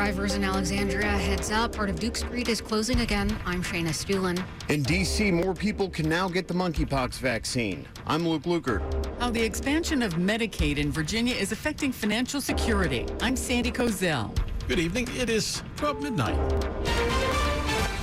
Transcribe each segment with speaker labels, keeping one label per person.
Speaker 1: Drivers in Alexandria heads up. Part of Duke Street is closing again. I'm Shayna Estulin.
Speaker 2: In D.C., more people can now get the monkeypox vaccine. I'm Luke Lukert.
Speaker 3: How the expansion of Medicaid in Virginia is affecting financial security. I'm Sandy Kozel.
Speaker 4: Good evening. It is 12 midnight.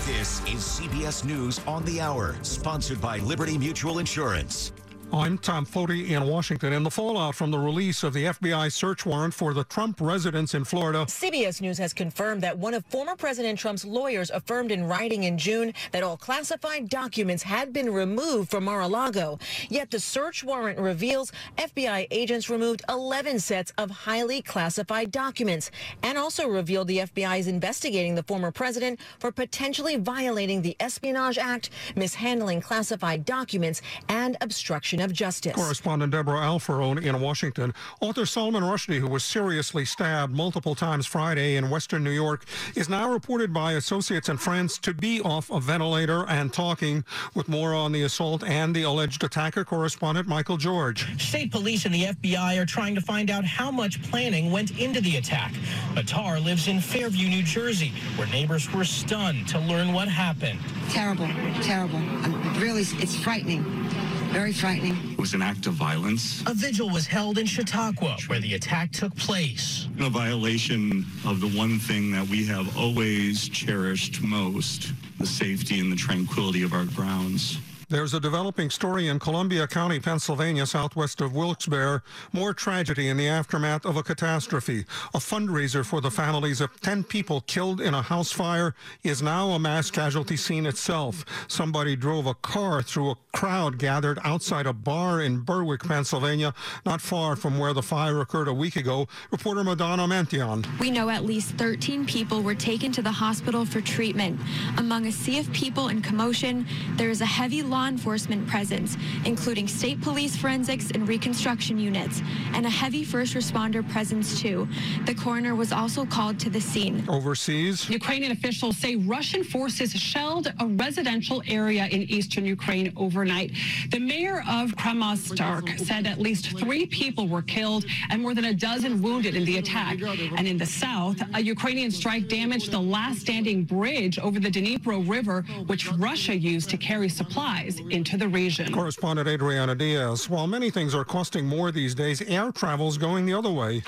Speaker 5: This is CBS News on the Hour, sponsored by Liberty Mutual Insurance.
Speaker 6: I'm Tom Foti in Washington. In the fallout from the release of the FBI search warrant for the Trump residence in Florida,
Speaker 7: CBS News has confirmed that one of former President Trump's lawyers affirmed in writing in June that all classified documents had been removed from Mar-a-Lago. Yet the search warrant reveals FBI agents removed 11 sets of highly classified documents and also revealed the FBI is investigating the former president for potentially violating the Espionage Act, mishandling classified documents, and obstruction of justice.
Speaker 6: Correspondent Debra Alfarone in Washington. Author Salman Rushdie, who was seriously stabbed multiple times Friday in Western New York, is now reported by associates and friends to be off a ventilator and talking. With more on the assault and the alleged attacker, correspondent Michael George.
Speaker 8: State police and the FBI are trying to find out how much planning went into the attack. Matar lives in Fairview, New Jersey, where neighbors were stunned to learn what happened.
Speaker 9: Terrible, terrible. I'm really, it's frightening. Very frightening.
Speaker 10: It was an act of violence.
Speaker 8: A vigil was held in Chautauqua, where the attack took place.
Speaker 10: A violation of the one thing that we have always cherished most the safety and the tranquility of our grounds.
Speaker 6: There's a developing story in Columbia County, Pennsylvania, southwest of Wilkes-Barre. More tragedy in the aftermath of a catastrophe. A fundraiser for the families of 10 people killed in a house fire is now a mass casualty scene itself. Somebody drove a car through a crowd gathered outside a bar in Berwick, Pennsylvania, not far from where the fire occurred a week ago. Reporter Madonna Mantion.
Speaker 11: We know at least 13 people were taken to the hospital for treatment. Among a sea of people in commotion, there is a heavy law enforcement presence, including state police forensics and reconstruction units, and a heavy first responder presence too. The coroner was also called to the scene.
Speaker 6: Overseas,
Speaker 12: Ukrainian officials say Russian forces shelled a residential area in eastern Ukraine overnight. The mayor of Kramatorsk said at least three people were killed and more than a dozen wounded in the attack. And in the south, a Ukrainian strike damaged the last standing bridge over the Dnipro River, which Russia used to carry supplies into the region.
Speaker 6: Correspondent Adriana Diaz. While many things are costing more these days, air travel's going the other way.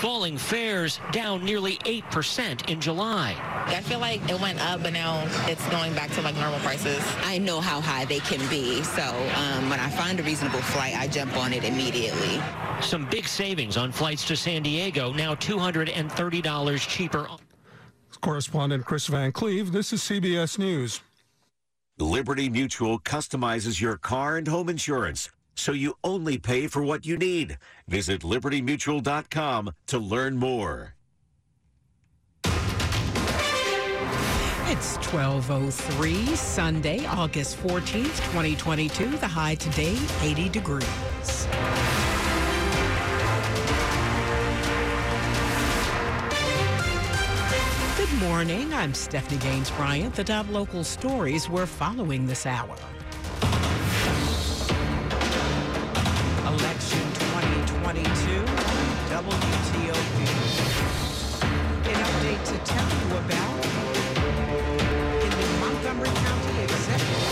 Speaker 13: Falling fares down nearly 8% in July.
Speaker 14: I feel like it went up, but now it's going back to like normal prices.
Speaker 15: I know how high they can be, so um, when I find a reasonable flight, I jump on it immediately.
Speaker 13: Some big savings on flights to San Diego, now $230 cheaper.
Speaker 6: Correspondent Chris Van Cleve, this is CBS News.
Speaker 5: Liberty Mutual customizes your car and home insurance so you only pay for what you need. Visit libertymutual.com to learn more.
Speaker 16: It's 1203 Sunday, August 14th, 2022. The high today, 80 degrees. Morning. I'm Stephanie Gaines Bryant. The top local stories we're following this hour. Election 2022, WTOP. An update to tell you about in the Montgomery County Executive.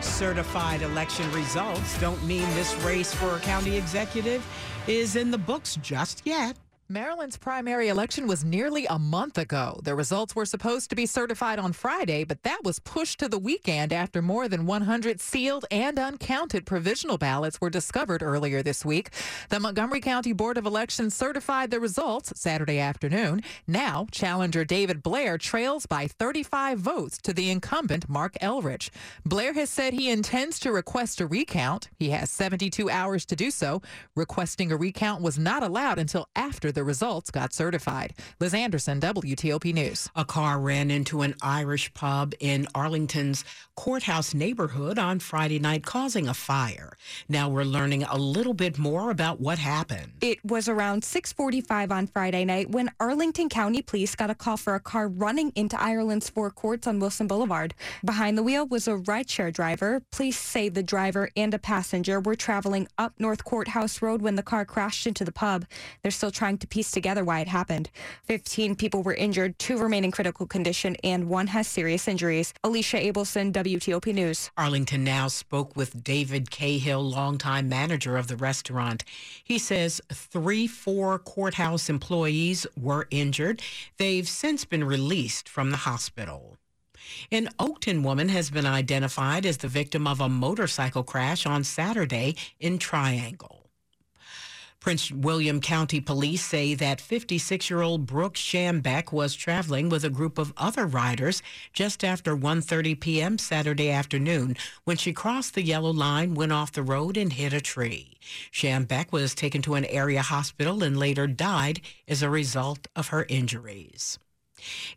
Speaker 16: Certified election results don't mean this race for a county executive is in the books just yet.
Speaker 17: Maryland's primary election was nearly a month ago. The results were supposed to be certified on Friday, but that was pushed to the weekend after more than 100 sealed and uncounted provisional ballots were discovered earlier this week. The Montgomery County Board of Elections certified the results Saturday afternoon. Now, challenger David Blair trails by 35 votes to the incumbent Marc Elrich. Blair has said he intends to request a recount. He has 72 hours to do so. Requesting a recount was not allowed until after the the results got certified. Liz Anderson, WTOP News.
Speaker 16: A car ran into an Irish pub in Arlington's courthouse neighborhood on Friday night, causing a fire. Now we're learning a little bit more about what happened.
Speaker 18: It was around 6:45 on Friday night when Arlington County Police got a call for a car running into Ireland's Four Courts on Wilson Boulevard. Behind the wheel was a rideshare driver. Police say the driver and a passenger were traveling up North Courthouse Road when the car crashed into the pub. They're still trying to piece together why it happened. 15 people were injured, two remain in critical condition, and one has serious injuries. Alicia Abelson, WTOP News.
Speaker 16: Arlington Now spoke with David Cahill, longtime manager of the restaurant. He says three, four courthouse employees were injured. They've since been released from the hospital. An Oakton woman has been identified as the victim of a motorcycle crash on Saturday in Triangle. Prince William County Police say that 56 year old Brooke Shambeck was traveling with a group of other riders just after 1.30 p.m. Saturday afternoon when she crossed the yellow line, went off the road, and hit a tree. Shambeck was taken to an area hospital and later died as a result of her injuries.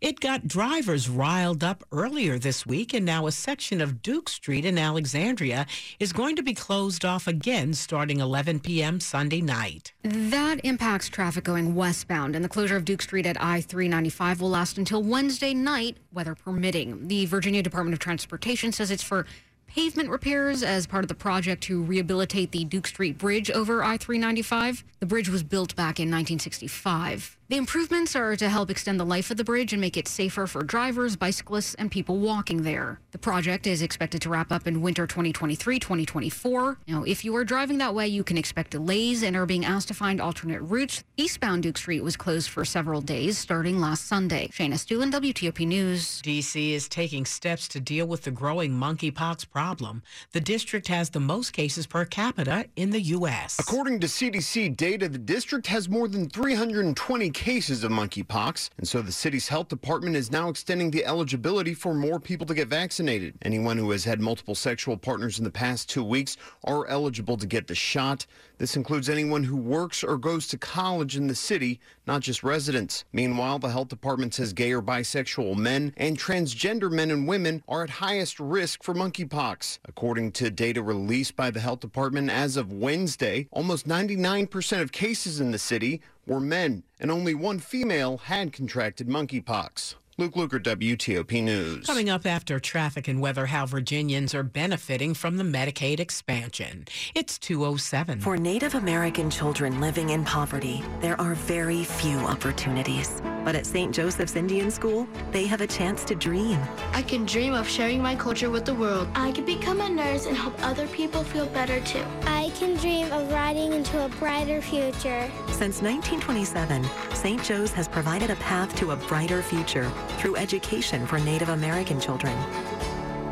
Speaker 16: It got drivers riled up earlier this week, and now a section of Duke Street in Alexandria is going to be closed off again starting 11 p.m. Sunday night.
Speaker 1: That impacts traffic going westbound, and the closure of Duke Street at I 395 will last until Wednesday night, weather permitting. The Virginia Department of Transportation says it's for pavement repairs as part of the project to rehabilitate the Duke Street Bridge over I 395. The bridge was built back in 1965. The improvements are to help extend the life of the bridge and make it safer for drivers, bicyclists, and people walking there. The project is expected to wrap up in winter 2023 2024. Now, if you are driving that way, you can expect delays and are being asked to find alternate routes. Eastbound Duke Street was closed for several days starting last Sunday. Shayna Estulin, WTOP News.
Speaker 16: D.C. is taking steps to deal with the growing monkeypox problem. The district has the most cases per capita in the U.S.
Speaker 2: According to CDC data, the district has more than 320 cases of monkeypox, and so the city's health department is now extending the eligibility for more people to get vaccinated. Anyone who has had multiple sexual partners in the past two weeks are eligible to get the shot. This includes anyone who works or goes to college in the city, not just residents. Meanwhile, the health department says gay or bisexual men and transgender men and women are at highest risk for monkeypox. According to data released by the health department as of Wednesday, almost 99% of cases in the city were men, and only one female had contracted monkeypox. Luke Lukert, WTOP News.
Speaker 16: Coming up after traffic and weather, how Virginians are benefiting from the Medicaid expansion. It's 207.
Speaker 19: For Native American children living in poverty, there are very few opportunities. But at St. Joseph's Indian School, they have a chance to dream.
Speaker 20: I can dream of sharing my culture with the world.
Speaker 21: I can become a nurse and help other people feel better too.
Speaker 22: I can dream of riding into a brighter future.
Speaker 19: Since 1927, St. Joe's has provided a path to a brighter future through education for Native American children.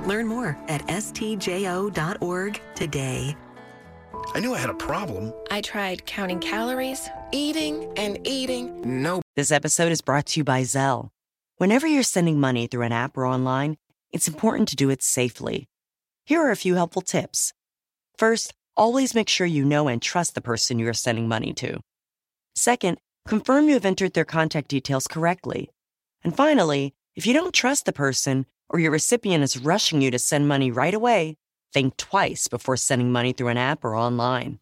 Speaker 19: Learn more at stjo.org today.
Speaker 23: I knew I had a problem.
Speaker 24: I tried counting calories, eating, and eating.
Speaker 23: No.
Speaker 25: This episode is brought to you by Zelle. Whenever you're sending money through an app or online, it's important to do it safely. Here are a few helpful tips. First, always make sure you know and trust the person you are sending money to. Second, confirm you have entered their contact details correctly. And finally, if you don't trust the person or your recipient is rushing you to send money right away, think twice before sending money through an app or online.